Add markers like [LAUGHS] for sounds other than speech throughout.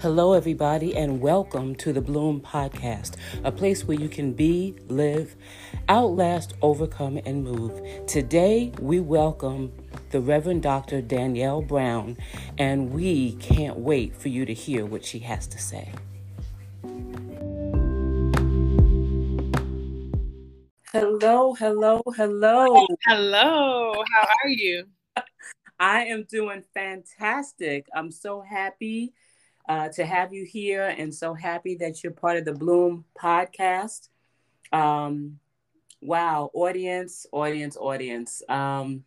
Hello, everybody, and welcome to the Bloom Podcast, a place where you can be, live, outlast, overcome, and move. Today, we welcome the Reverend Dr. Danielle Brown, and we can't wait for you to hear what she has to say. Hello, hello, hello. Hello, how are you? [LAUGHS] I am doing fantastic. I'm so happy uh, to have you here and so happy that you're part of the Bloom podcast. Um, wow, audience, audience, audience. Um,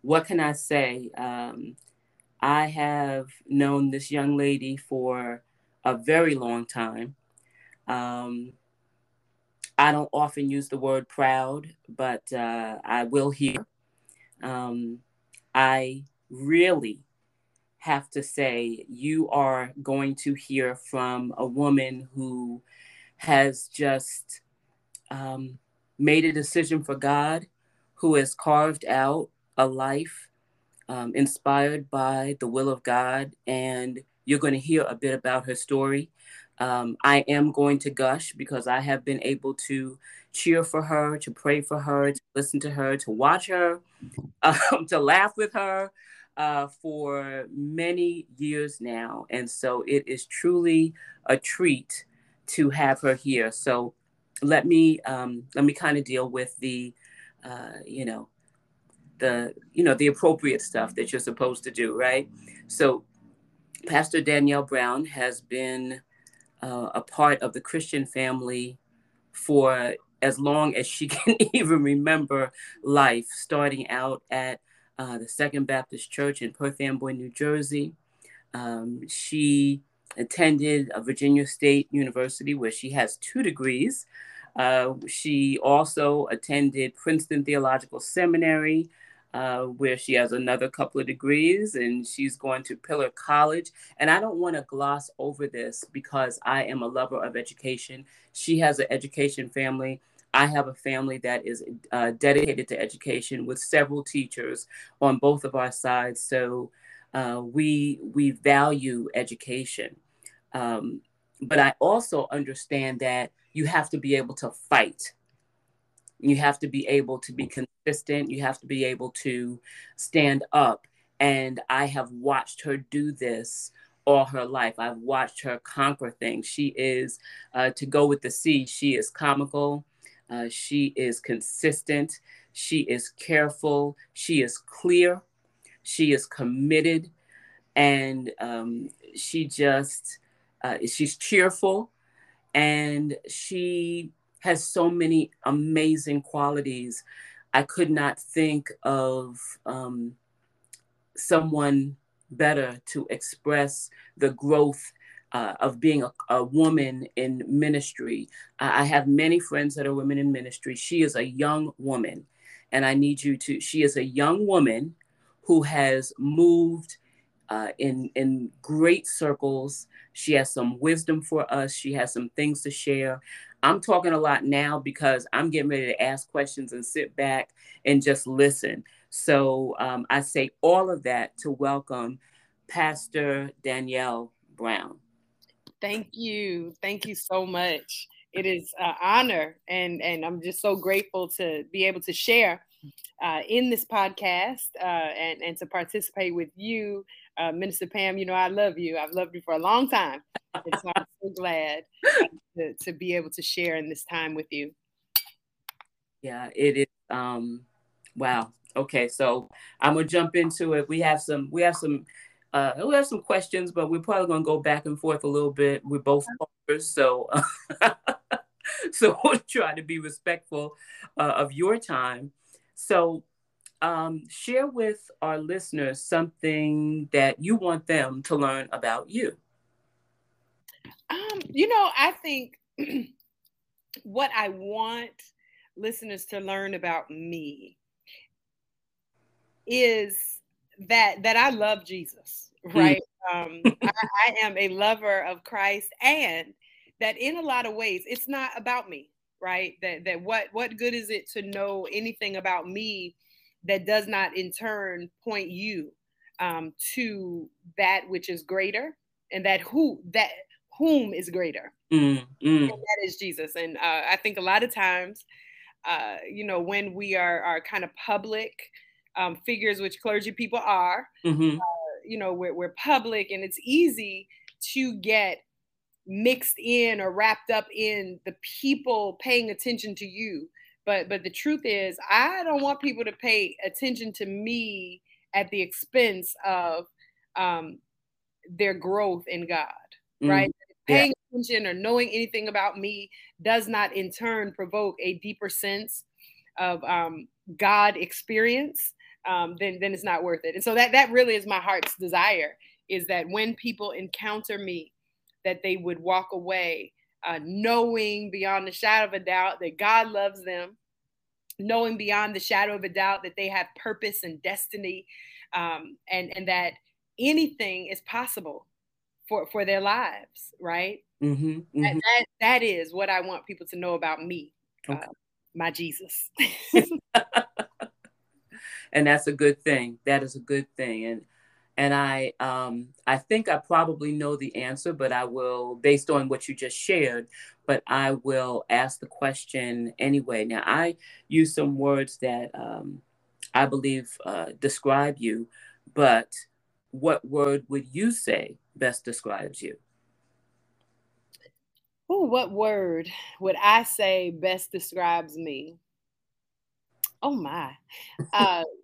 what can I say? Um, I have known this young lady for a very long time. Um, I don't often use the word proud, but uh, I will here. Um, I really have to say you are going to hear from a woman who has just um, made a decision for God, who has carved out a life um, inspired by the will of God. And you're going to hear a bit about her story. Um, I am going to gush because I have been able to cheer for her, to pray for her, to listen to her, to watch her, [LAUGHS] um, to laugh with her uh, for many years now. And so it is truly a treat to have her here. So let me um, let me kind of deal with the uh, you know the you know the appropriate stuff that you're supposed to do, right? So Pastor Danielle Brown has been uh, a part of the Christian family for as long as she [LAUGHS] can even remember life, starting out at uh, the Second Baptist Church in Perth Amboy, New Jersey. Um, she attended Virginia State University where she has two degrees. Uh, she also attended Princeton Theological Seminary, uh, where she has another couple of degrees, and she's going to Pillar College. And I don't want to gloss over this because I am a lover of education. She has an education family I have a family that is uh, dedicated to education with several teachers on both of our sides. So uh, we we value education, um, but I also understand that you have to be able to fight. You have to be able to be consistent. You have to be able to stand up. And I have watched her do this all her life. I've watched her conquer things. She is, uh, to go with the sea, she is comical. Uh, she is consistent. She is careful. She is clear. She is committed. And um, she just, uh, she's cheerful. And she has so many amazing qualities. I could not think of um, someone better to express the growth uh, of being a, a, woman in ministry. I have many friends that are women in ministry. She is a young woman, and I need you to. She is a young woman who has moved uh, in in great circles. She has some wisdom for us. She has some things to share. I'm talking a lot now because I'm getting ready to ask questions and sit back and just listen. So um, I say all of that to welcome Pastor Danielle Brown. Thank you. Thank you so much. It is an honor, and, and I'm just so grateful to be able to share uh, in this podcast uh, and, and to participate with you. Uh, Minister Pam, you know, I love you. I've loved you for a long time. And so I'm so glad to, to be able to share in this time with you. Yeah, it is. Um, wow. Okay, so I'm gonna jump into it. We have some. We have some uh, we have some questions, but we're probably going to go back and forth a little bit. We're both fathers, so [LAUGHS] so we'll try to be respectful uh, of your time. So, um, share with our listeners something that you want them to learn about you. Um, you know, I think [CLEARS THROAT] what I want listeners to learn about me is that that I love Jesus, hmm. right? Um, I, I am a lover of Christ, and that in a lot of ways, it's not about me, right? That that what what good is it to know anything about me that does not in turn point you um, to that which is greater and that who that whom is greater. Mm, mm. that is Jesus. And uh, I think a lot of times, uh, you know, when we are are kind of public um, figures, which clergy people are, mm-hmm. uh, you know, we're, we're public, and it's easy to get mixed in or wrapped up in the people paying attention to you. But but the truth is, I don't want people to pay attention to me at the expense of um, their growth in God, mm. right? Paying yeah. attention or knowing anything about me does not in turn provoke a deeper sense of um, God experience. Um, then then it's not worth it. And so that that really is my heart's desire is that when people encounter me, that they would walk away uh, knowing beyond the shadow of a doubt that God loves them, knowing beyond the shadow of a doubt that they have purpose and destiny, um, and and that anything is possible for for their lives, right? Mm-hmm, mm-hmm. That, that, that is what I want people to know about me, okay. uh, my Jesus. [LAUGHS] and that's a good thing. That is a good thing, and and I um, I think I probably know the answer, but I will, based on what you just shared, but I will ask the question anyway. Now I use some words that um, I believe uh, describe you, but what word would you say best describes you? Oh, what word would I say best describes me? Oh my. Uh, [LAUGHS]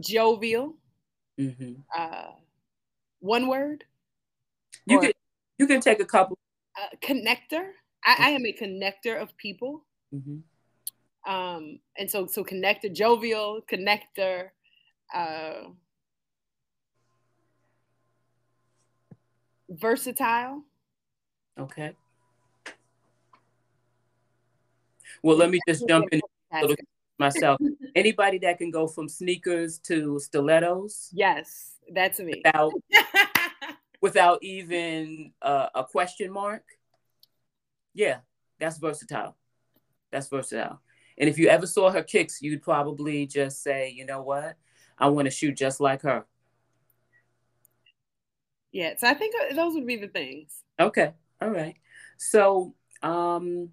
jovial. Mm-hmm. Uh, one word. You can you can take a couple. Uh, connector. I, I, am a connector of people. Mm-hmm. Um, and so so connector, jovial, connector, uh, versatile. Okay. Well, let me just jump in myself. Anybody that can go from sneakers to stilettos? Yes, that's me. Without, [LAUGHS] without even uh, a question mark? Yeah, that's versatile. That's versatile. And if you ever saw her kicks, you'd probably just say, you know what? I want to shoot just like her. Yeah, so I think uh, those would be the things. Okay. All right. So, um,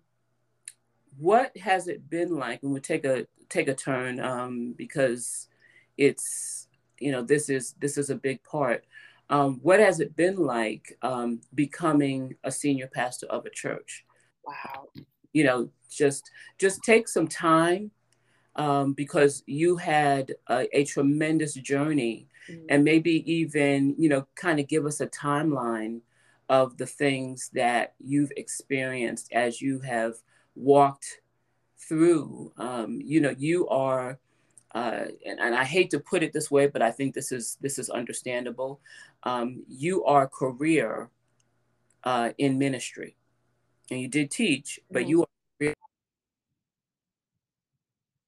what has it been like? And we'll take a take a turn um, because it's you know this is this is a big part. Um, what has it been like um, becoming a senior pastor of a church? Wow. You know, just just take some time um, because you had a, a tremendous journey mm-hmm. and maybe even, you know, kind of give us a timeline of the things that you've experienced as you have walked through. Um, you know, you are, uh, and, and, I hate to put it this way, but I think this is this is understandable. Um, you are career uh, in ministry, and you did teach, but mm-hmm. you are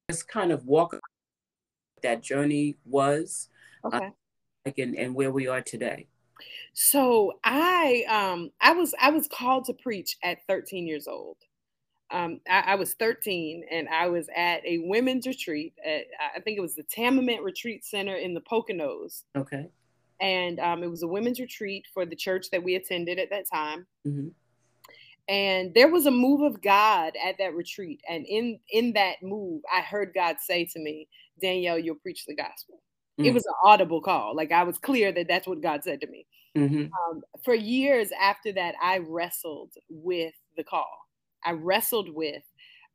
just kind of walk that journey was uh, okay. Uh, like and, and where we are today so i um i was i was called to preach at 13 years old um, I, I, was 13 and I was at a women's retreat. At, I think it was the Tamiment Retreat Center in the Poconos. Okay. And um, it was a women's retreat for the church that we attended at that time. Mm-hmm and there was a move of god at that retreat and in in that move i heard god say to me danielle you'll preach the gospel mm-hmm. it was an audible call like i was clear that that's what god said to me mm-hmm. um, for years after that i wrestled with the call i wrestled with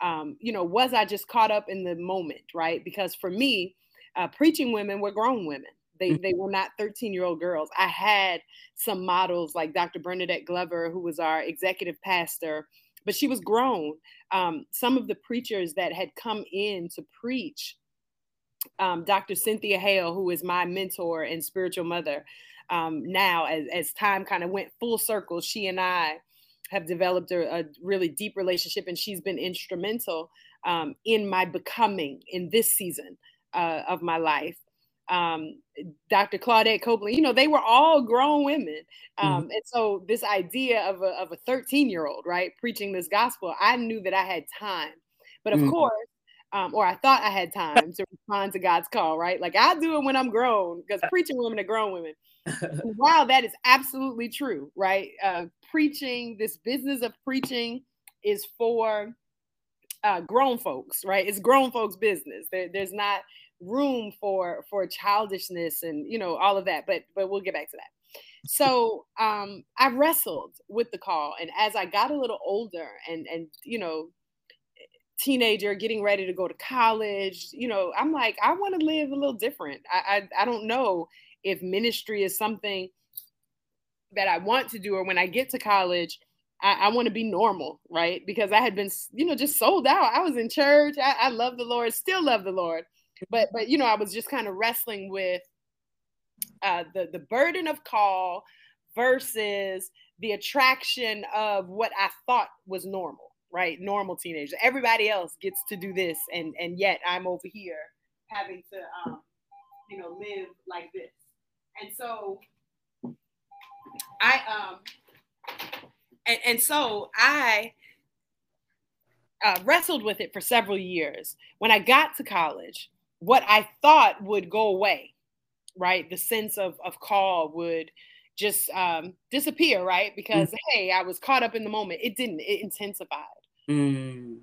um, you know was i just caught up in the moment right because for me uh, preaching women were grown women they, mm. they were not 13 year old girls. I had some models like Dr. Bernadette Glover, who was our executive pastor, but she was grown. Um, some of the preachers that had come in to preach, um, Dr. Cynthia Hale, who is my mentor and spiritual mother, um, now as, as time kind of went full circle, she and I have developed a, a really deep relationship, and she's been instrumental um, in my becoming in this season uh, of my life um, Dr. Claudette Copeland, you know, they were all grown women. Um, mm-hmm. And so this idea of a, of a 13 year old, right, preaching this gospel, I knew that I had time. But of mm-hmm. course, um, or I thought I had time to respond to God's call, right? Like I do it when I'm grown because preaching women are grown women. [LAUGHS] wow, that is absolutely true, right? Uh, preaching, this business of preaching is for uh, grown folks, right? It's grown folks' business. There, there's not room for for childishness and you know all of that. But but we'll get back to that. So um, I wrestled with the call, and as I got a little older, and and you know, teenager getting ready to go to college, you know, I'm like, I want to live a little different. I, I I don't know if ministry is something that I want to do, or when I get to college, I, I want to be normal, right? Because I had been, you know, just sold out. I was in church. I, I love the Lord, still love the Lord, but but you know, I was just kind of wrestling with uh, the the burden of call versus the attraction of what I thought was normal, right? Normal teenagers. Everybody else gets to do this, and and yet I'm over here having to, um, you know, live like this. And so I um and, and so I uh, wrestled with it for several years. When I got to college, what I thought would go away, right? The sense of, of call would just um, disappear, right? Because, mm. hey, I was caught up in the moment. It didn't, it intensified. Mm.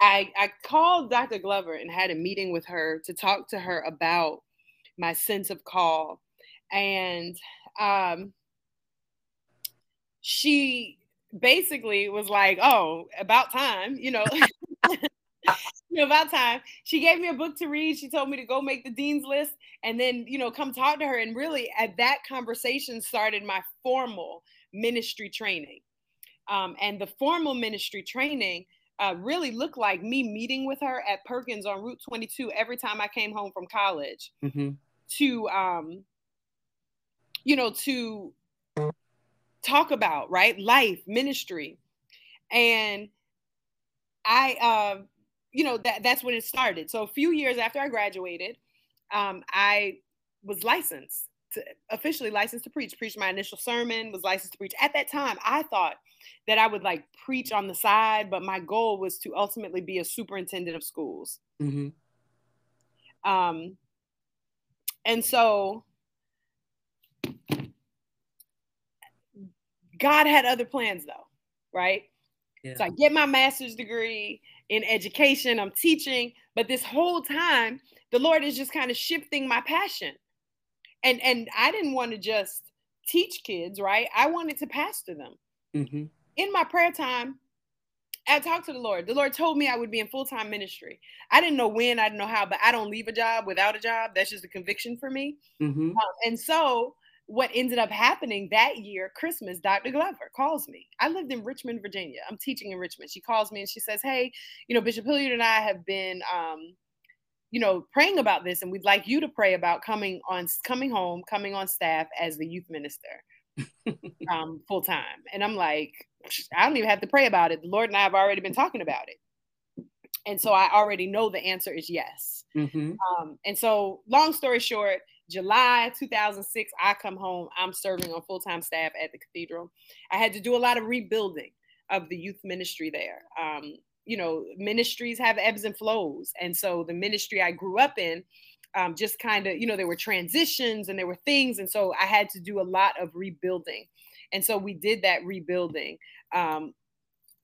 I, I called Dr. Glover and had a meeting with her to talk to her about my sense of call. And um, she basically was like, "Oh, about time," you know. [LAUGHS] [LAUGHS] you know, about time. She gave me a book to read. She told me to go make the dean's list and then, you know, come talk to her. And really, at that conversation started my formal ministry training. Um, and the formal ministry training uh, really looked like me meeting with her at Perkins on Route 22 every time I came home from college mm-hmm. to, um, you know, to talk about, right? Life, ministry. And I, uh, you know, that that's when it started. So a few years after I graduated, um, I was licensed to officially licensed to preach, preached my initial sermon, was licensed to preach. At that time, I thought that I would like preach on the side, but my goal was to ultimately be a superintendent of schools. Mm-hmm. Um, and so God had other plans though, right? Yeah. So I get my master's degree in education, I'm teaching, but this whole time the Lord is just kind of shifting my passion. And and I didn't want to just teach kids, right? I wanted to pastor them. Mm-hmm. In my prayer time, I talked to the Lord. The Lord told me I would be in full time ministry. I didn't know when, I didn't know how, but I don't leave a job without a job. That's just a conviction for me. Mm-hmm. Um, and so what ended up happening that year, Christmas, Dr. Glover calls me. I lived in Richmond, Virginia. I'm teaching in Richmond. She calls me and she says, Hey, you know, Bishop Hilliard and I have been, um, you know, praying about this, and we'd like you to pray about coming on, coming home, coming on staff as the youth minister, [LAUGHS] um, full time. And I'm like, I don't even have to pray about it. The Lord and I have already been talking about it, and so I already know the answer is yes. Mm-hmm. Um, and so, long story short, July 2006, I come home. I'm serving on full time staff at the cathedral. I had to do a lot of rebuilding of the youth ministry there. Um, you know, ministries have ebbs and flows. And so the ministry I grew up in, um, just kind of, you know, there were transitions and there were things. And so I had to do a lot of rebuilding. And so we did that rebuilding. Um,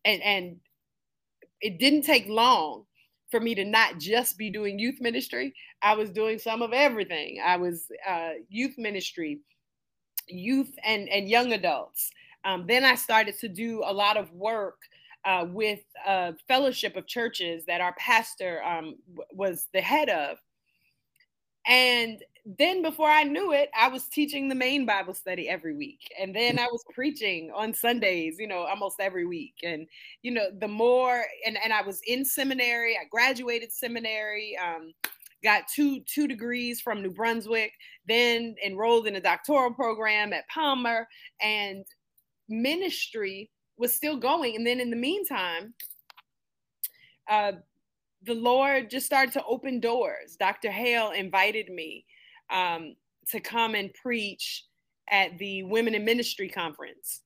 and, and it didn't take long for me to not just be doing youth ministry. I was doing some of everything. I was uh, youth ministry, youth and, and young adults. Um, then I started to do a lot of work uh, with a fellowship of churches that our pastor um, w- was the head of. And then before I knew it, I was teaching the main Bible study every week. And then I was preaching on Sundays, you know, almost every week. And, you know, the more, and, and I was in seminary, I graduated seminary, um, got two, two degrees from New Brunswick, then enrolled in a doctoral program at Palmer and ministry was still going. And then in the meantime, uh, the Lord just started to open doors. Dr. Hale invited me um, to come and preach at the Women in Ministry conference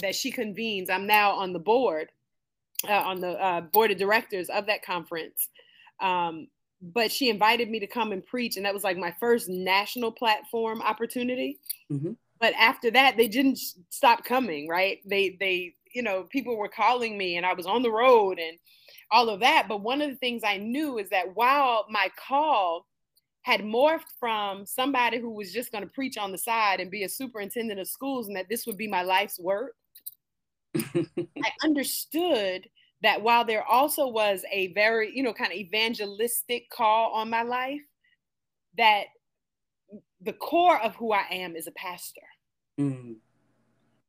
that she convenes. I'm now on the board, uh, on the uh, board of directors of that conference. Um, but she invited me to come and preach, and that was like my first national platform opportunity. Mm-hmm. But after that, they didn't stop coming. Right? They they you know people were calling me, and I was on the road and all of that. But one of the things I knew is that while my call had morphed from somebody who was just going to preach on the side and be a superintendent of schools, and that this would be my life's work, [LAUGHS] I understood that while there also was a very, you know, kind of evangelistic call on my life, that the core of who I am is a pastor. Mm.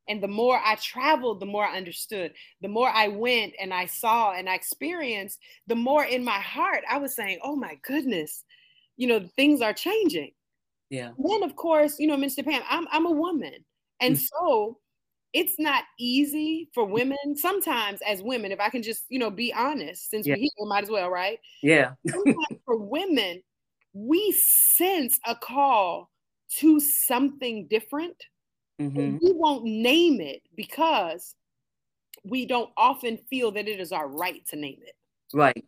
And the more I traveled, the more I understood. The more I went and I saw and I experienced, the more in my heart I was saying, oh my goodness, you know, things are changing. Yeah. And then, of course, you know, Mr. Pam, I'm, I'm a woman. And mm. so it's not easy for women sometimes as women if i can just you know be honest since yeah. we here might as well right yeah [LAUGHS] for women we sense a call to something different mm-hmm. we won't name it because we don't often feel that it is our right to name it right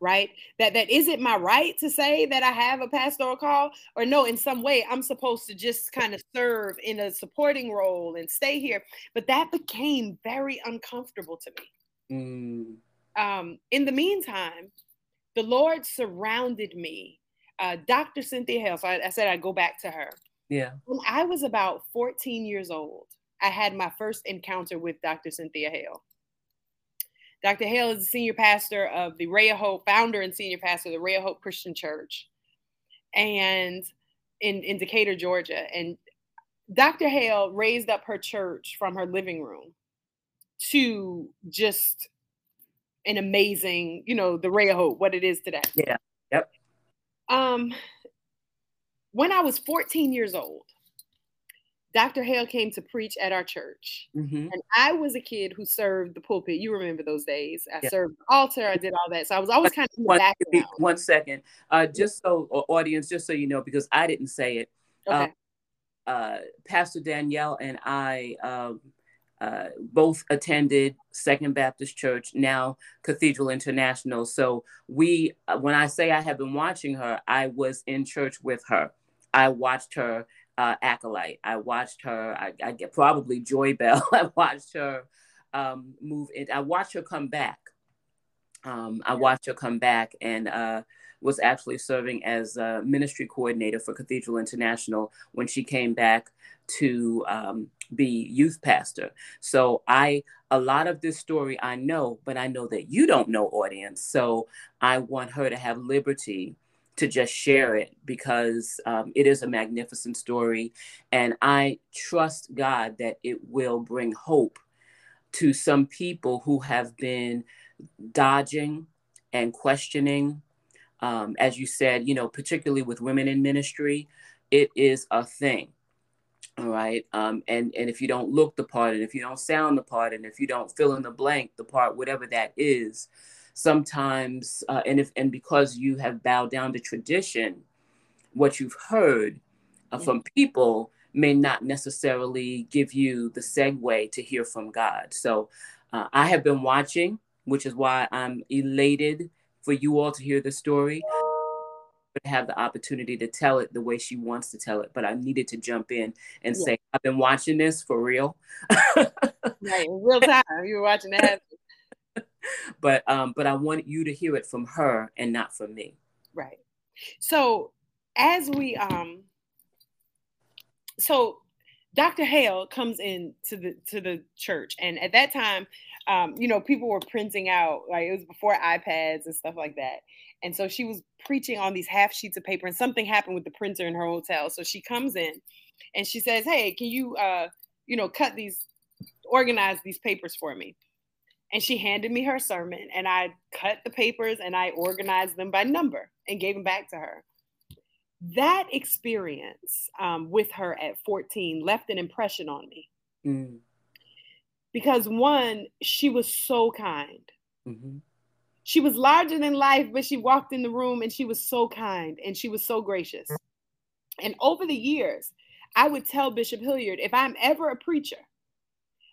right? That that is it my right to say that i have a pastoral call? Or no in some way i'm supposed to just kind of serve in a supporting role and stay here? But that became very uncomfortable to me. Mm. um, in the meantime the lord surrounded me. Uh, dr cynthia hale so I, I said i'd go back to her. Yeah. When i was about 14 years old i had my first encounter with dr cynthia hale Dr. Hale is the senior pastor of the Ray of Hope, founder and senior pastor of the Ray of Hope Christian Church, and in, in Decatur, Georgia. And Dr. Hale raised up her church from her living room to just an amazing, you know, the Ray of Hope, what it is today. Yeah. Yep. Um, when I was 14 years old, Dr. Hale came to preach at our church. Mm-hmm. And I was a kid who served the pulpit. You remember those days. I yeah. served the altar, I did all that. So I was always kind of in the one. One second. Uh, just so, audience, just so you know, because I didn't say it. Uh, okay. Uh, uh, Pastor Danielle and I um, uh, both attended Second Baptist Church, now Cathedral International. So we, uh, when I say I have been watching her, I was in church with her. I watched her uh, acolyte. I watched her. I, I get probably Joy Bell. [LAUGHS] I watched her um, move in. I watched her come back. Um, I watched her come back and uh, was actually serving as a ministry coordinator for Cathedral International when she came back to um, be youth pastor. So I a lot of this story I know, but I know that you don't know audience. So I want her to have liberty to just share it because um, it is a magnificent story. And I trust God that it will bring hope to some people who have been dodging and questioning. Um, as you said, you know, particularly with women in ministry, it is a thing. All right. Um, and, and if you don't look the part, and if you don't sound the part, and if you don't fill in the blank, the part, whatever that is, sometimes uh, and if and because you have bowed down to tradition what you've heard uh, mm-hmm. from people may not necessarily give you the segue to hear from god. So uh, i have been watching which is why i'm elated for you all to hear the story. But have the opportunity to tell it the way she wants to tell it but i needed to jump in and yeah. say i've been watching this for real. [LAUGHS] Right real time. You were watching that but um, but I want you to hear it from her and not from me. Right. So as we um so Dr. Hale comes in to the to the church, and at that time, um, you know, people were printing out like it was before iPads and stuff like that, and so she was preaching on these half sheets of paper, and something happened with the printer in her hotel. So she comes in, and she says, "Hey, can you, uh, you know, cut these, organize these papers for me?" And she handed me her sermon and i cut the papers and i organized them by number and gave them back to her. That experience um, with her at 14 left an impression on me. Mm. because one she was so kind. Mm-hmm. she was larger than life but she walked in the room and she was so kind and she was so gracious. And over the years i would tell bishop hilliard if i'm ever a preacher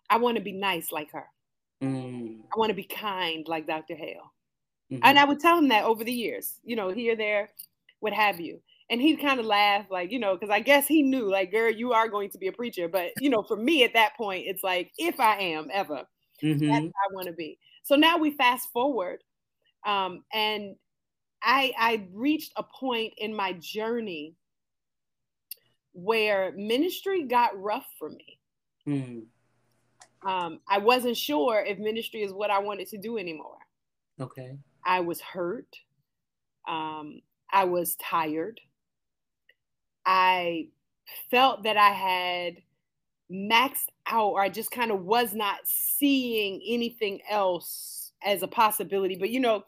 i want to be nice like her Mm. I want to be kind like Dr. Hale. Mm-hmm. And I would tell him that over the years, you know, here, there, what have you. And he'd kind of laugh, like, you know, because I guess he knew, like, girl, you are going to be a preacher. But, you know, for me at that point, it's like, if I am ever, mm-hmm. that's I want to be. So now we fast forward. Um, and I I reached a point in my journey where ministry got rough for me. Mm. Um, I wasn't sure if ministry is what I wanted to do anymore. Okay. I was hurt. Um, I was tired. I felt that I had maxed out, or I just kind of was not seeing anything else as a possibility. But you know,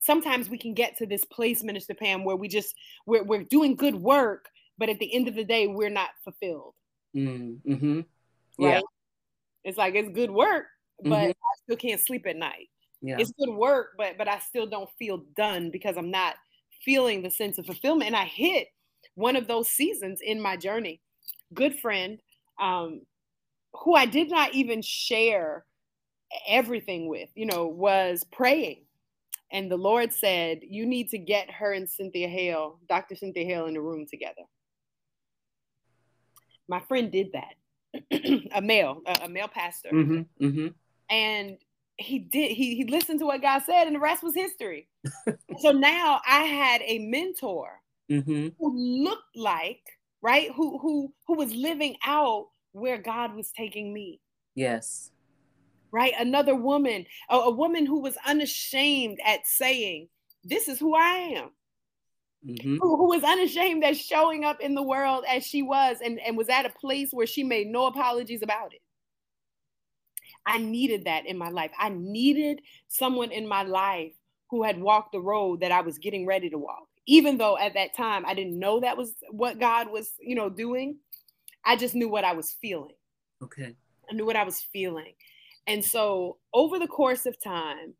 sometimes we can get to this place, Minister Pam, where we just we're we're doing good work, but at the end of the day, we're not fulfilled. Mm, mm-hmm. Right? Yeah. It's like it's good work, but mm-hmm. I still can't sleep at night. Yeah. It's good work, but but I still don't feel done because I'm not feeling the sense of fulfillment. And I hit one of those seasons in my journey. Good friend, um, who I did not even share everything with, you know, was praying. And the Lord said, You need to get her and Cynthia Hale, Dr. Cynthia Hale, in the room together. My friend did that. [CLEARS THROAT] a male, a, a male pastor. Mm-hmm, mm-hmm. And he did, he, he listened to what God said, and the rest was history. [LAUGHS] so now I had a mentor mm-hmm. who looked like, right, who who who was living out where God was taking me. Yes. Right? Another woman, a, a woman who was unashamed at saying, This is who I am mm-hmm. who, who, was unashamed at showing up in the world as she was and, and was at a place where she made no apologies about it. I needed that in my life. I needed someone in my life who had walked the road that I was getting ready to walk. Even though at that time I didn't know that was what God was, you know, doing. I just knew what I was feeling. Okay. I knew what I was feeling. And so over the course of time,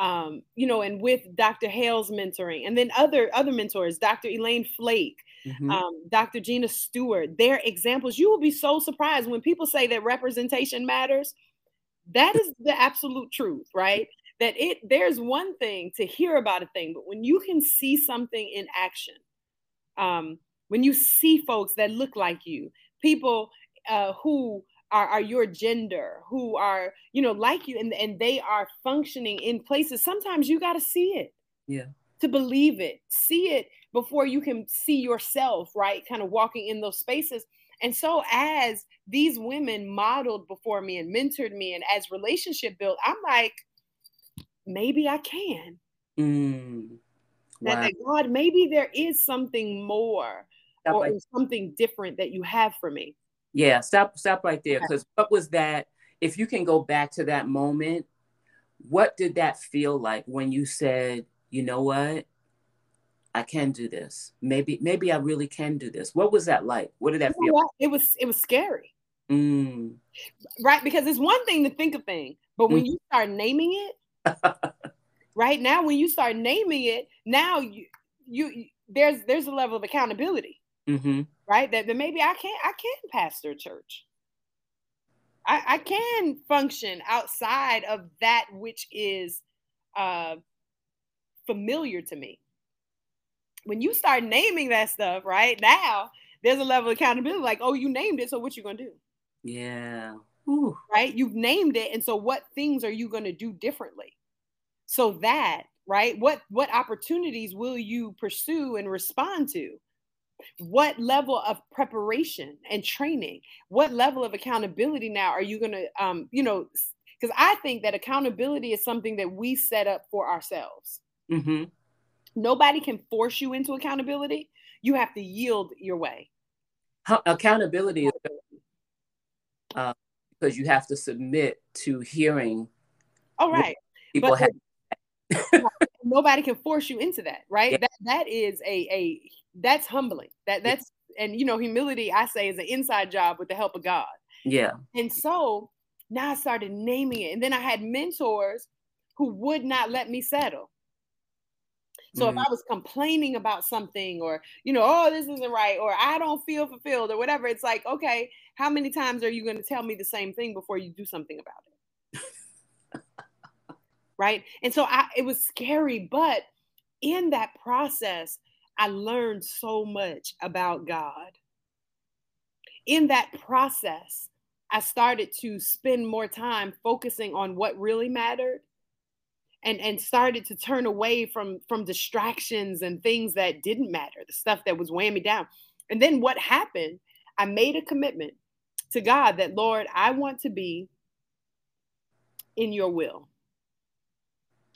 um, you know, and with Dr. Hale's mentoring, and then other other mentors, Dr. Elaine Flake, mm-hmm. um, Dr. Gina Stewart, their examples. You will be so surprised when people say that representation matters. That is the absolute truth, right? That it there's one thing to hear about a thing, but when you can see something in action, um, when you see folks that look like you, people uh, who are, are your gender, who are, you know, like you, and, and they are functioning in places. Sometimes you got to see it. Yeah. To believe it, see it before you can see yourself, right? Kind of walking in those spaces. And so, as these women modeled before me and mentored me, and as relationship built, I'm like, maybe I can. Mm. Wow. That, that God, maybe there is something more or something different that you have for me. Yeah, stop stop right there. Because what was that? If you can go back to that moment, what did that feel like when you said, you know what? I can do this. Maybe, maybe I really can do this. What was that like? What did that feel? Like? It was it was scary. Mm. Right? Because it's one thing to think of things, but when mm. you start naming it, [LAUGHS] right now, when you start naming it, now you you there's there's a level of accountability. Mm-hmm right? That, that maybe I can't I can pastor church. I, I can function outside of that which is uh, familiar to me. When you start naming that stuff, right now, there's a level of accountability. Like, oh, you named it, so what you gonna do? Yeah. Ooh. Right? You've named it, and so what things are you gonna do differently? So that right, what what opportunities will you pursue and respond to? What level of preparation and training what level of accountability now are you going to um you know because i think that accountability is something that we set up for ourselves. Mm-hmm. nobody can force you into accountability. You have to yield your way. Accountability is uh, because you have to submit to hearing all right. people but, have [LAUGHS] nobody can force you into that right yeah. that that is a a that's humbling. That that's and you know, humility I say is an inside job with the help of God. Yeah. And so now I started naming it. And then I had mentors who would not let me settle. So mm-hmm. if I was complaining about something or, you know, oh, this isn't right, or I don't feel fulfilled or whatever, it's like, okay, how many times are you going to tell me the same thing before you do something about it? Right? And so I it was scary, but in that process, I learned so much about God. In that process, I started to spend more time focusing on what really mattered and and started to turn away from from distractions and things that didn't matter, the stuff that was weighing me down. And then what happened? I made a commitment to God that Lord, I want to be in your will.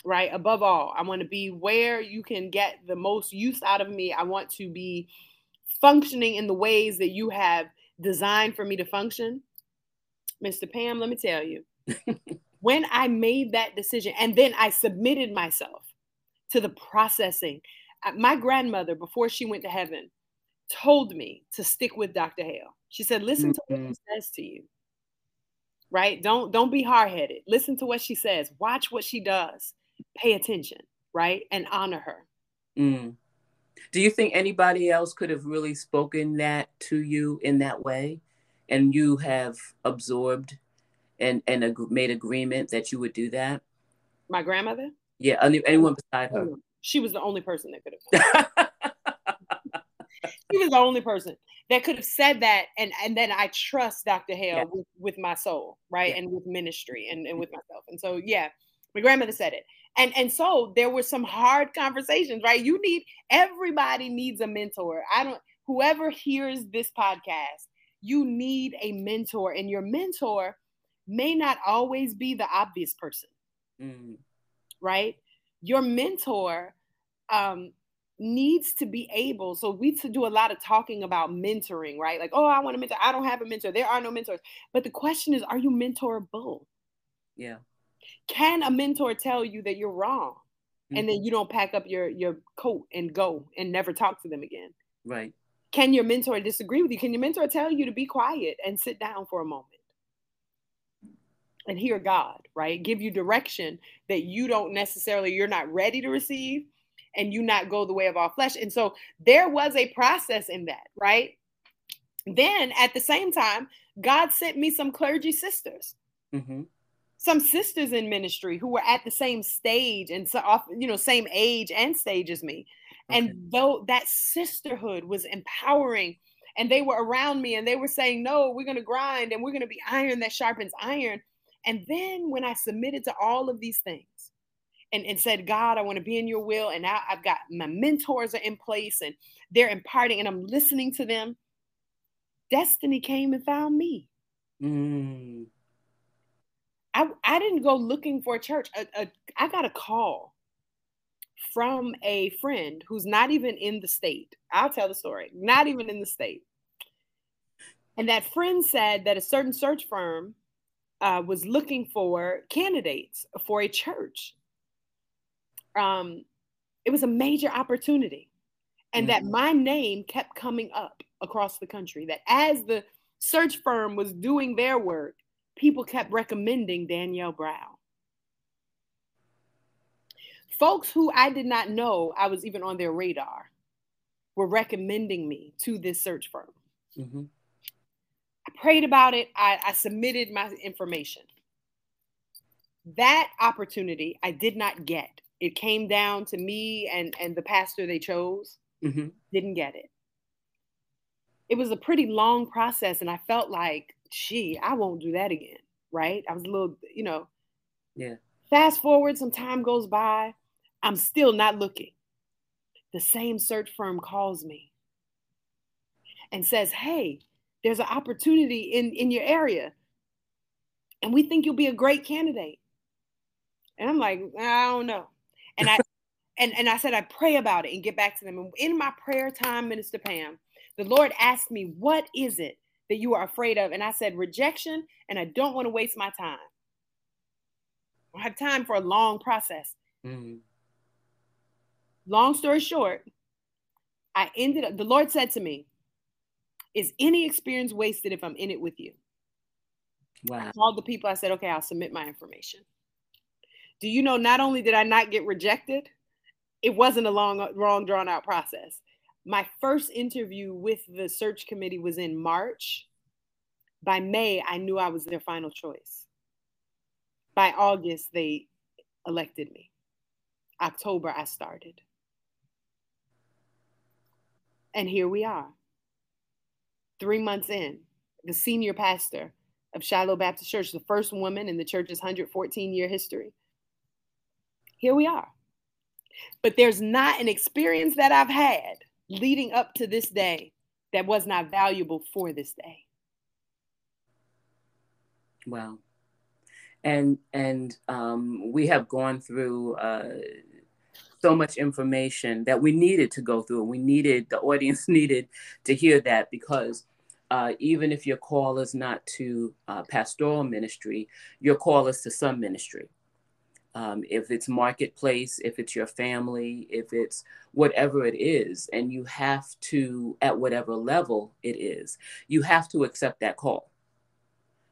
Right? Above all, I want to be where you can get the most use out of me. I want to be functioning in the ways that you have designed for me to function. Mr. Pam, let me tell you, [LAUGHS] when I made that decision and then I submitted myself to the processing, uh, my grandmother, before she went to heaven, told me to stick with Dr. Hale. She said, listen to what he says to you right? Don't don't be hard-headed. Listen to what she says. Watch what she does. Pay attention, right? And honor her. Mm. Do you think anybody else could have really spoken that to you in that way, and you have absorbed and and ag- made agreement that you would do that? My grandmother. Yeah, anyone beside her. She was the only person that could have. [LAUGHS] she was the only person that could have said that and and then I trust Dr. Hale yeah. with, with my soul, right? Yeah. And with ministry and, and with myself. And so yeah, my grandmother said it. And and so there were some hard conversations, right? You need everybody needs a mentor. I don't whoever hears this podcast, you need a mentor, and your mentor may not always be the obvious person. Mm. Right? Your mentor um needs to be able so we to do a lot of talking about mentoring right like oh i want to mentor i don't have a mentor there are no mentors but the question is are you mentorable yeah can a mentor tell you that you're wrong mm-hmm. and then mm-hmm. you don't pack up your your coat and go and never talk to them again right can your mentor disagree with you can your mentor tell you to be quiet and sit down for a moment and hear god right give you direction that you don't necessarily you're not ready to receive and you not go the way of all flesh. And so there was a process in that, right? Then at the same time, God sent me some clergy sisters. Mm-hmm. Some sisters in ministry who were at the same stage and so often, you know, same age and stage as me. Okay. And though that sisterhood was empowering and they were around me and they were saying, No, we're going to grind and we're going to be iron that sharpens iron. And then when I submitted to all of these things, and, and said, God, I want to be in your will. And now I've got my mentors are in place and they're imparting and I'm listening to them. Destiny came and found me. Mm. I, I didn't go looking for a church. A, a, I got a call from a friend who's not even in the state. I'll tell the story, not even in the state. And that friend said that a certain search firm uh, was looking for candidates for a church um, it was a major opportunity. And mm-hmm. that my name kept coming up across the country. That as the search firm was doing their work, people kept recommending Danielle Brown. Folks who I did not know I was even on their radar were recommending me to this search firm. Mm-hmm. I prayed about it. I, I submitted my information. That opportunity I did not get it came down to me and and the pastor they chose mm-hmm. didn't get it it was a pretty long process and i felt like gee i won't do that again right? I was a little you know. Yeah. Fast forward some time goes by i'm still not looking. The same search firm calls me and says hey there's an opportunity in in your area and we think you'll be a great candidate. And i'm like i don't know. And I [LAUGHS] and, and I said I pray about it and get back to them. And in my prayer time, Minister Pam, the Lord asked me, What is it that you are afraid of? And I said, rejection, and I don't want to waste my time. I have time for a long process. Mm-hmm. Long story short, I ended up, the Lord said to me, Is any experience wasted if I'm in it with you? Wow. I called the people, I said, Okay, I'll submit my information. Do you know not only did I not get rejected, it wasn't a long, long drawn out process. My first interview with the search committee was in March. By May, I knew I was their final choice. By August, they elected me. October, I started. And here we are, three months in, the senior pastor of Shiloh Baptist Church, the first woman in the church's 114 year history. Here we are. But there's not an experience that I've had leading up to this day that was not valuable for this day. Wow. And and um, we have gone through uh, so much information that we needed to go through. We needed the audience [LAUGHS] needed to hear that because uh, even if your call is not to uh, pastoral ministry, your call is to some ministry. Um, if it's marketplace, if it's your family, if it's whatever it is, and you have to, at whatever level it is, you have to accept that call.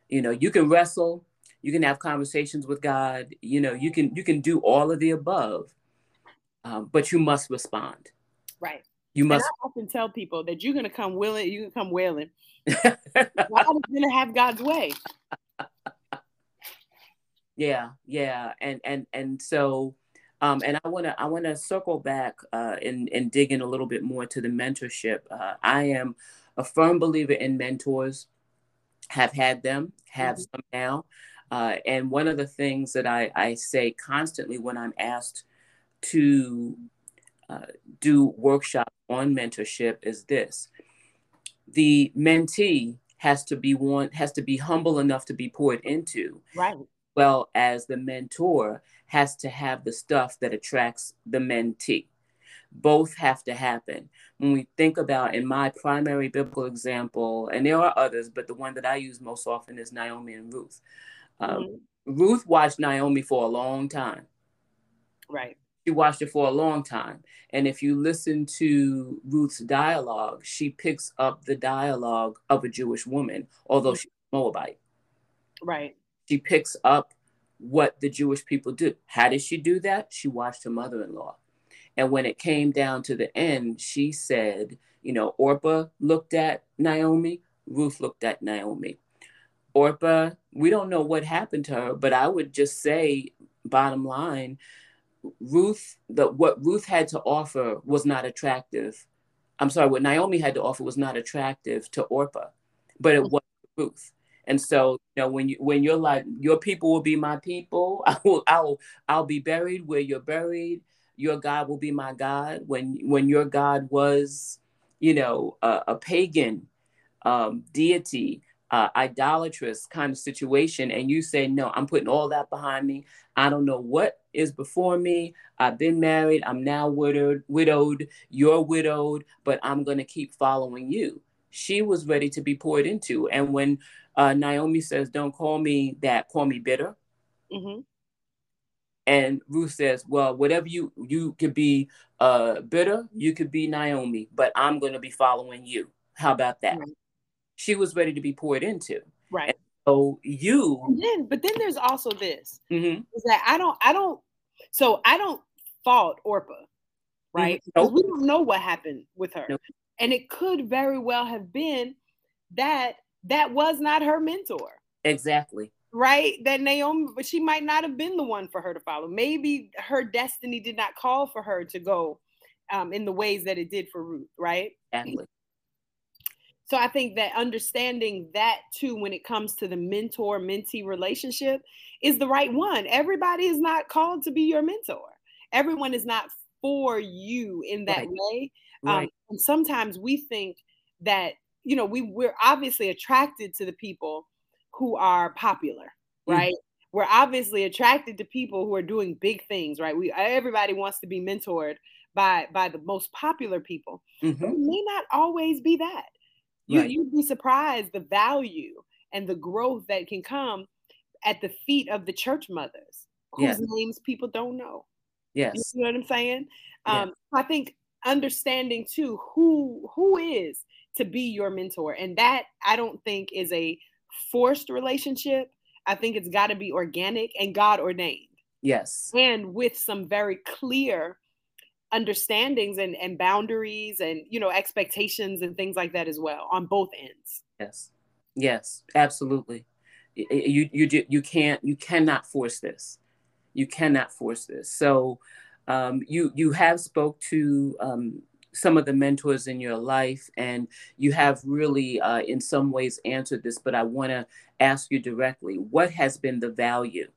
You know, you can wrestle, you can have conversations with God, you know, you can you can do all of the above, um, but you must respond. Right. You must. And I often tell people that you're going to come willing, you can come wailing. [LAUGHS] God is going to have God's way. Yeah, yeah, and and and so, um, and I want to I want to circle back uh, and and dig in a little bit more to the mentorship. Uh, I am a firm believer in mentors. Have had them, have mm-hmm. some now, uh, and one of the things that I I say constantly when I'm asked to uh, do workshops on mentorship is this the mentee has to be one has to be humble enough to be poured into right well as the mentor has to have the stuff that attracts the mentee both have to happen when we think about in my primary biblical example and there are others but the one that i use most often is naomi and ruth um, mm-hmm. ruth watched naomi for a long time right she watched it for a long time. And if you listen to Ruth's dialogue, she picks up the dialogue of a Jewish woman, although she's Moabite. Right. She picks up what the Jewish people do. How did she do that? She watched her mother in law. And when it came down to the end, she said, you know, Orpah looked at Naomi, Ruth looked at Naomi. Orpah, we don't know what happened to her, but I would just say, bottom line, Ruth, the what Ruth had to offer was not attractive. I'm sorry, what Naomi had to offer was not attractive to Orpah, but it mm-hmm. was Ruth. And so, you know, when you when you're like, your people will be my people, [LAUGHS] I will I'll I'll be buried where you're buried. Your God will be my God. When when your God was, you know, a, a pagan um, deity, uh, idolatrous kind of situation, and you say, no, I'm putting all that behind me. I don't know what is before me. I've been married. I'm now widowed. Widowed. You're widowed, but I'm going to keep following you. She was ready to be poured into, and when uh, Naomi says, "Don't call me that. Call me bitter." Mm-hmm. And Ruth says, "Well, whatever you you could be uh, bitter, you could be Naomi, but I'm going to be following you. How about that?" Right she was ready to be poured into. Right. And so you and then but then there's also this mm-hmm. is that I don't I don't so I don't fault Orpah, right? Mm-hmm. Nope. We don't know what happened with her. Nope. And it could very well have been that that was not her mentor. Exactly. Right? That Naomi, but she might not have been the one for her to follow. Maybe her destiny did not call for her to go um, in the ways that it did for Ruth, right? Exactly. [CLEARS THROAT] So I think that understanding that too, when it comes to the mentor mentee relationship, is the right one. Everybody is not called to be your mentor. Everyone is not for you in that right. way. Um, right. And sometimes we think that you know we we're obviously attracted to the people who are popular, mm. right? Mm-hmm. We're obviously attracted to people who are doing big things, right? We everybody wants to be mentored by by the most popular people. Mm-hmm. It may not always be that. You, right. You'd be surprised the value and the growth that can come at the feet of the church mothers whose yes. names people don't know. Yes. You know what I'm saying? Yes. Um, I think understanding too who who is to be your mentor. And that I don't think is a forced relationship. I think it's got to be organic and God ordained. Yes. And with some very clear understandings and, and boundaries and you know expectations and things like that as well on both ends yes yes absolutely you you you can't you cannot force this You cannot force this. So um, you you have spoke to um, some of the mentors in your life, and you have really, uh, in some ways, answered this. But I want to ask you directly: What has been the value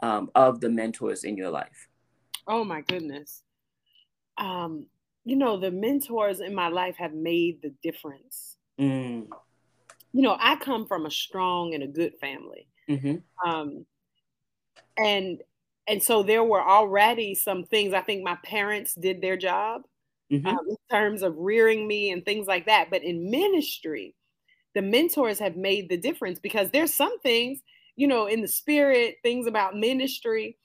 um, of the mentors in your life? Oh my goodness. Um, you know, the mentors in my life have made the difference. Mm. You know, I come from a strong and a good family. Mm-hmm. Um, and and so there were already some things I think my parents did their job mm-hmm. um, in terms of rearing me and things like that. But in ministry, the mentors have made the difference because there's some things, you know, in the spirit, things about ministry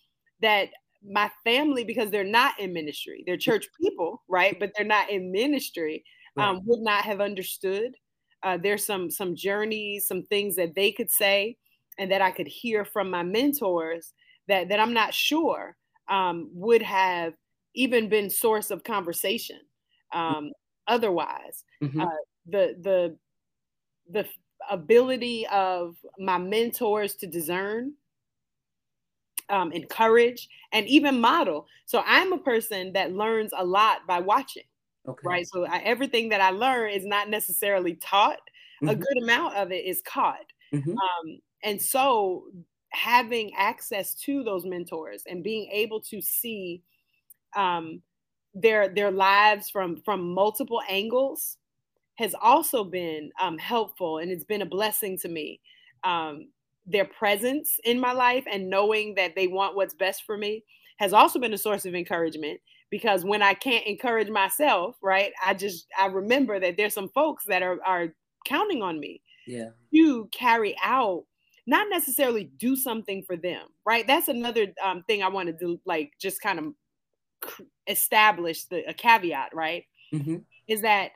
that my family, because they're not in ministry, they're church people, right? But they're not in ministry, um, would not have understood. Uh, there's some some journeys, some things that they could say, and that I could hear from my mentors that that I'm not sure um, would have even been source of conversation. Um, otherwise, mm-hmm. uh, the the the ability of my mentors to discern um, encourage, and even model. So I'm a person that learns a lot by watching. Okay. Right. So I, everything that I learn is not necessarily taught. Mm-hmm. A good amount of it is caught. Mm-hmm. Um, and so having access to those mentors and being able to see um, their their lives from from multiple angles has also been um, helpful and it's been a blessing to me um, their presence in my life and knowing that they want what's best for me has also been a source of encouragement because when I can't encourage myself, right, I just I remember that there's some folks that are are counting on me yeah. to carry out not necessarily do something for them, right? That's another um, thing I wanted to like just kind of establish the a caveat, right? Mm-hmm. Is that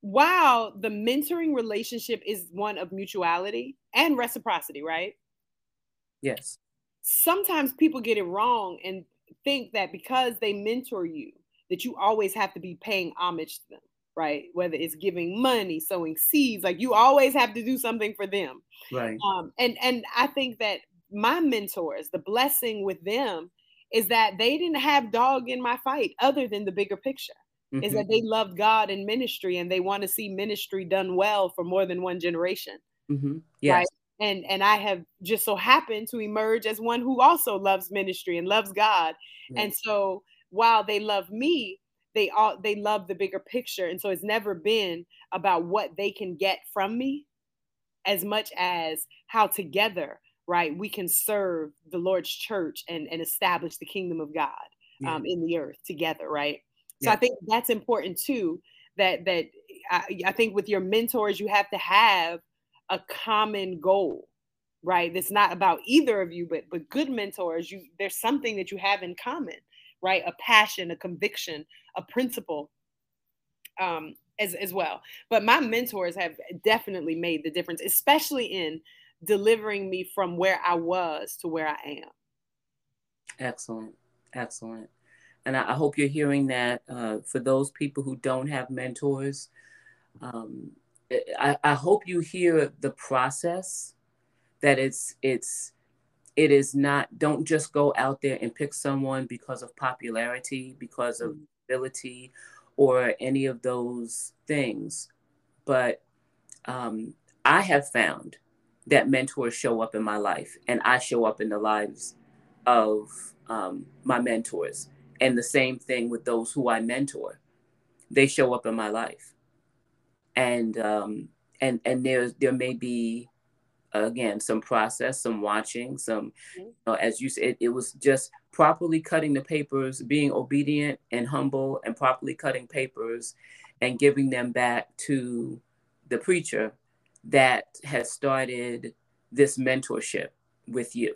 while the mentoring relationship is one of mutuality and reciprocity, right? Yes. Sometimes people get it wrong and think that because they mentor you, that you always have to be paying homage to them, right? Whether it's giving money, sowing seeds, like you always have to do something for them. Right. Um, and and I think that my mentors, the blessing with them is that they didn't have dog in my fight other than the bigger picture mm-hmm. is that they love God and ministry and they want to see ministry done well for more than one generation. Mm-hmm. Yes. Right? And and I have just so happened to emerge as one who also loves ministry and loves God. Yes. And so while they love me, they all they love the bigger picture. And so it's never been about what they can get from me as much as how together right we can serve the lord's church and, and establish the kingdom of god um, in the earth together right so yeah. I think that's important too. That that I, I think with your mentors, you have to have a common goal, right? That's not about either of you, but but good mentors, you there's something that you have in common, right? A passion, a conviction, a principle. Um, as, as well. But my mentors have definitely made the difference, especially in delivering me from where I was to where I am. Excellent. Excellent and I, I hope you're hearing that uh, for those people who don't have mentors. Um, I, I hope you hear the process that it's it's it is not don't just go out there and pick someone because of popularity because of mm-hmm. ability or any of those things but um, i have found that mentors show up in my life and i show up in the lives of um, my mentors and the same thing with those who I mentor. They show up in my life. And um, and and there there may be again some process, some watching, some mm-hmm. you know, as you said, it, it was just properly cutting the papers, being obedient and humble, and properly cutting papers and giving them back to the preacher that has started this mentorship with you.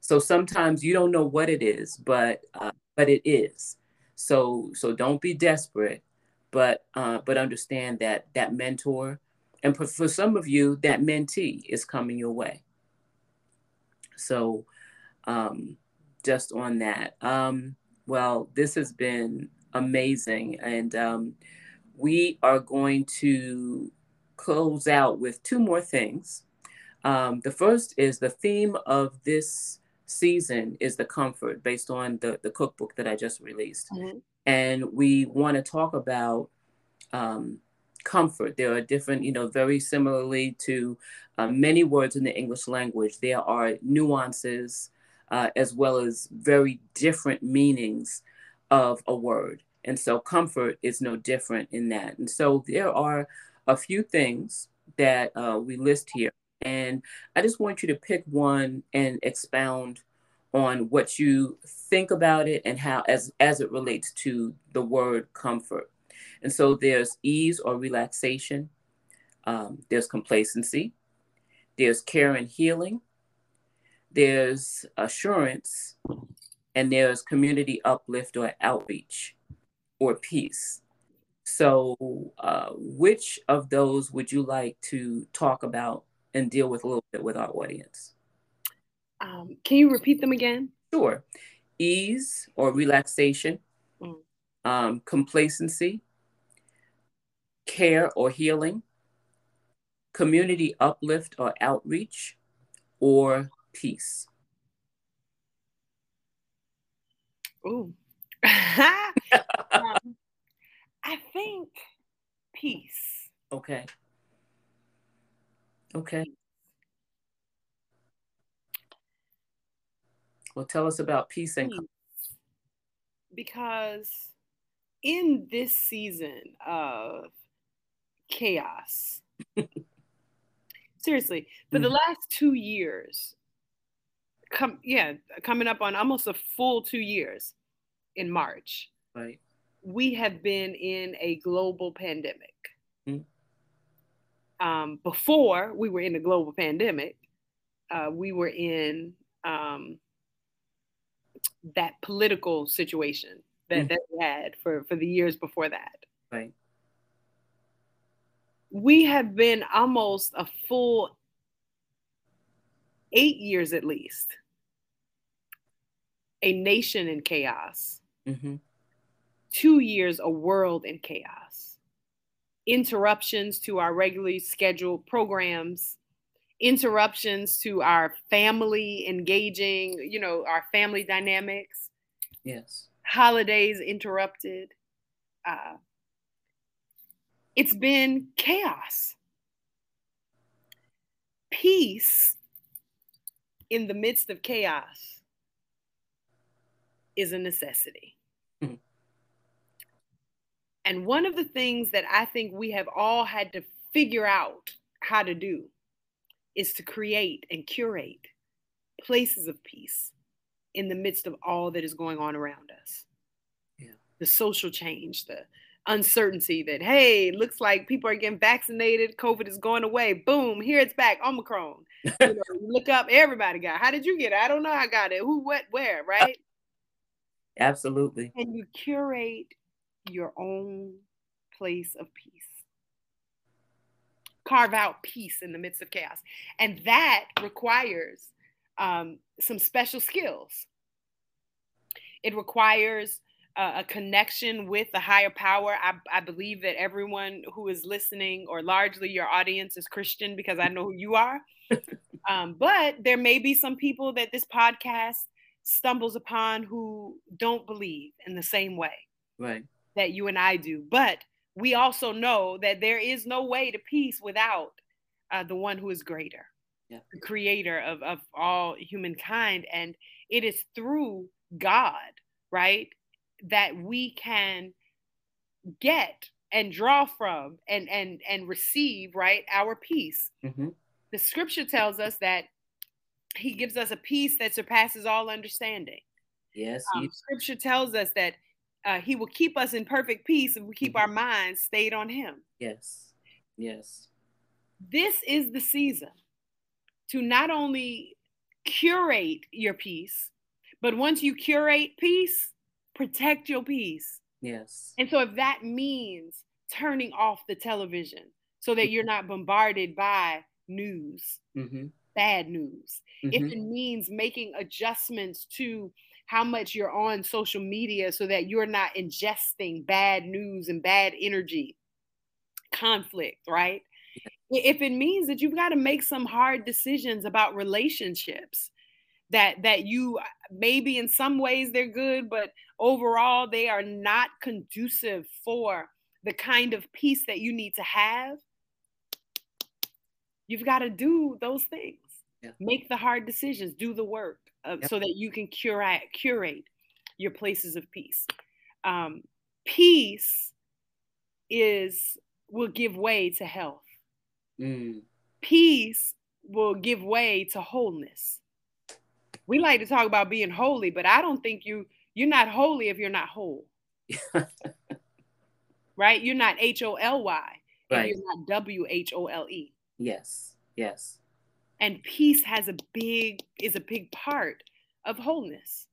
So sometimes you don't know what it is, but uh, but it is. So so don't be desperate, but uh, but understand that that mentor, and for, for some of you, that mentee is coming your way. So um, just on that. Um, well, this has been amazing, and um, we are going to close out with two more things. Um, the first is the theme of this season is the comfort based on the, the cookbook that I just released. Mm-hmm. And we want to talk about um, comfort. There are different, you know, very similarly to uh, many words in the English language, there are nuances uh, as well as very different meanings of a word. And so comfort is no different in that. And so there are a few things that uh, we list here. And I just want you to pick one and expound on what you think about it and how as as it relates to the word comfort. And so there's ease or relaxation, um, there's complacency, there's care and healing, there's assurance, and there's community uplift or outreach or peace. So, uh, which of those would you like to talk about and deal with a little bit with our audience? Um, can you repeat them again? Sure. Ease or relaxation, mm. um, complacency, care or healing, community uplift or outreach, or peace? Ooh. [LAUGHS] [LAUGHS] I think peace. Okay. Okay. Well, tell us about peace and peace. because in this season of chaos, [LAUGHS] seriously, for mm. the last two years, come yeah, coming up on almost a full two years in March. Right. We have been in a global pandemic. Mm. Um, before we were in a global pandemic, uh, we were in um, that political situation that, mm. that we had for, for the years before that. Right. We have been almost a full eight years at least, a nation in chaos. Mm-hmm. Two years, a world in chaos. Interruptions to our regularly scheduled programs, interruptions to our family engaging, you know, our family dynamics. Yes. Holidays interrupted. Uh, it's been chaos. Peace in the midst of chaos is a necessity. And one of the things that I think we have all had to figure out how to do is to create and curate places of peace in the midst of all that is going on around us. Yeah. The social change, the uncertainty that, hey, looks like people are getting vaccinated, COVID is going away. Boom, here it's back, Omicron. [LAUGHS] you, know, look up, everybody got. How did you get it? I don't know. I got it. Who, what, where, right? Absolutely. And you curate your own place of peace carve out peace in the midst of chaos. And that requires um, some special skills. It requires uh, a connection with the higher power. I, I believe that everyone who is listening, or largely your audience, is Christian because I know who you are. [LAUGHS] um, but there may be some people that this podcast stumbles upon who don't believe in the same way right. That you and I do. But we also know that there is no way to peace without uh, the one who is greater, yeah. the creator of, of all humankind. And it is through God, right, that we can get and draw from and and and receive right our peace mm-hmm. the scripture tells us that he gives us a peace that surpasses all understanding yes um, scripture tells us that uh, he will keep us in perfect peace if we keep our minds stayed on him. Yes. Yes. This is the season to not only curate your peace, but once you curate peace, protect your peace. Yes. And so if that means turning off the television so that you're not bombarded by news, mm-hmm. bad news, mm-hmm. if it means making adjustments to how much you're on social media so that you're not ingesting bad news and bad energy, conflict, right? If it means that you've got to make some hard decisions about relationships, that that you uh, maybe in some ways they're good but overall they are not conducive for the kind of peace that you need to have you've got to do those things yeah. make the hard decisions do the work uh, yep. so that you can curate curate your places of peace um, peace is will give way to health mm. peace will give way to wholeness we like to talk about being holy, but I don't think you you're not holy if you're not whole. [LAUGHS] right? You're not H O L Y. Right. You're not W H O L E. Yes. Yes. And peace has a big is a big part of wholeness.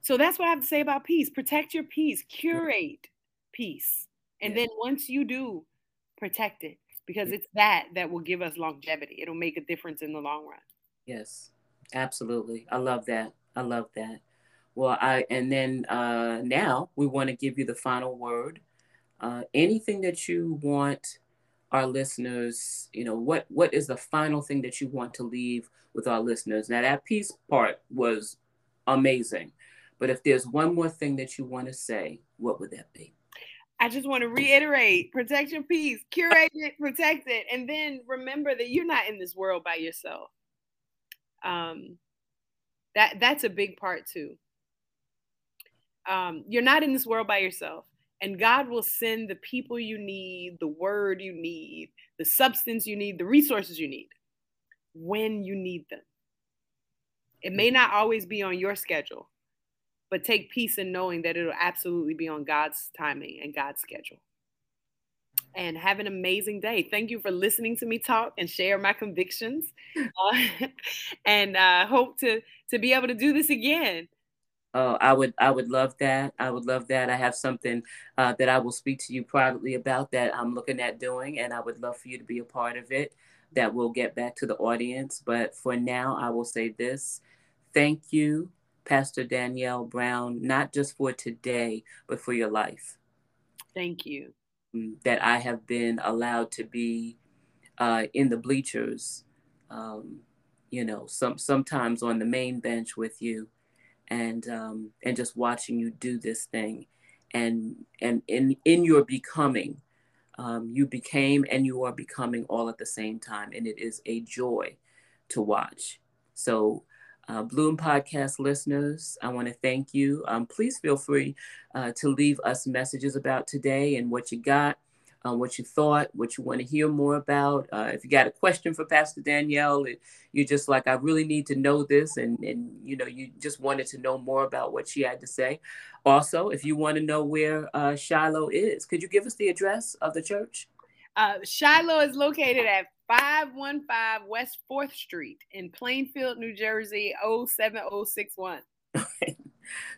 So that's what I have to say about peace. Protect your peace, curate peace. And then once you do, protect it because it's that that will give us longevity. It'll make a difference in the long run. Yes. Absolutely. I love that. I love that. Well, I and then uh, now we want to give you the final word. Uh, anything that you want our listeners, you know, what what is the final thing that you want to leave with our listeners? Now that peace part was amazing, but if there's one more thing that you want to say, what would that be? I just want to reiterate: protect your peace, curate it, protect it, and then remember that you're not in this world by yourself um, that that's a big part too. Um, you're not in this world by yourself, and God will send the people you need, the word you need, the substance you need, the resources you need when you need them. It may not always be on your schedule, but take peace in knowing that it'll absolutely be on God's timing and God's schedule and have an amazing day. Thank you for listening to me talk and share my convictions. [LAUGHS] Uh, [LAUGHS] and uh, hope to to be able to do this again. Oh, I would I would love that. I would love that. I have something uh, that I will speak to you privately about that I'm looking at doing, and I would love for you to be a part of it. That will get back to the audience. But for now, I will say this: Thank you, Pastor Danielle Brown, not just for today, but for your life. Thank you that I have been allowed to be uh, in the bleachers, um, you know, some sometimes on the main bench with you, and um, and just watching you do this thing, and and in in your becoming, um, you became and you are becoming all at the same time, and it is a joy to watch. So uh, Bloom podcast listeners, I want to thank you. Um, please feel free uh, to leave us messages about today and what you got, uh, what you thought, what you want to hear more about. Uh, if you got a question for Pastor Danielle, you're just like, I really need to know this, and and you know, you just wanted to know more about what she had to say. Also, if you want to know where uh, Shiloh is, could you give us the address of the church? Uh, Shiloh is located at 515 West 4th Street in Plainfield, New Jersey, 07061. [LAUGHS]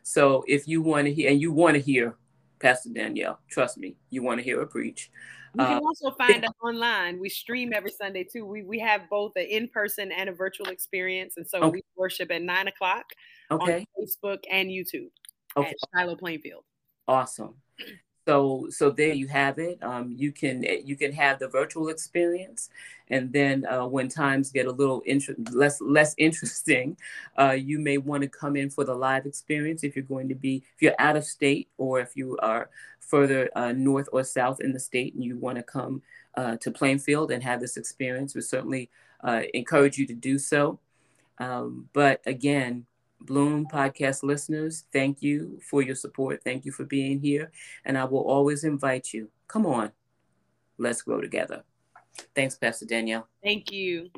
so if you want to hear, and you want to hear Pastor Danielle, trust me, you want to hear her preach. You can uh, also [LAUGHS] find us online. We stream every Sunday too. We, we have both an in person and a virtual experience. And so okay. we worship at nine o'clock okay. on Facebook and YouTube okay. at Shiloh Plainfield. Awesome so so there you have it. Um, you can you can have the virtual experience and then uh, when times get a little inter- less less interesting [LAUGHS] uh, you may want to come in for the live experience if you're going to be if you're out of state or if you are further uh, north or south in the state and you want to come uh, to plainfield and have this experience we certainly uh, encourage you to do so. Um, but again Bloom podcast listeners, thank you for your support. Thank you for being here. And I will always invite you. Come on, let's grow together. Thanks, Pastor Danielle. Thank you.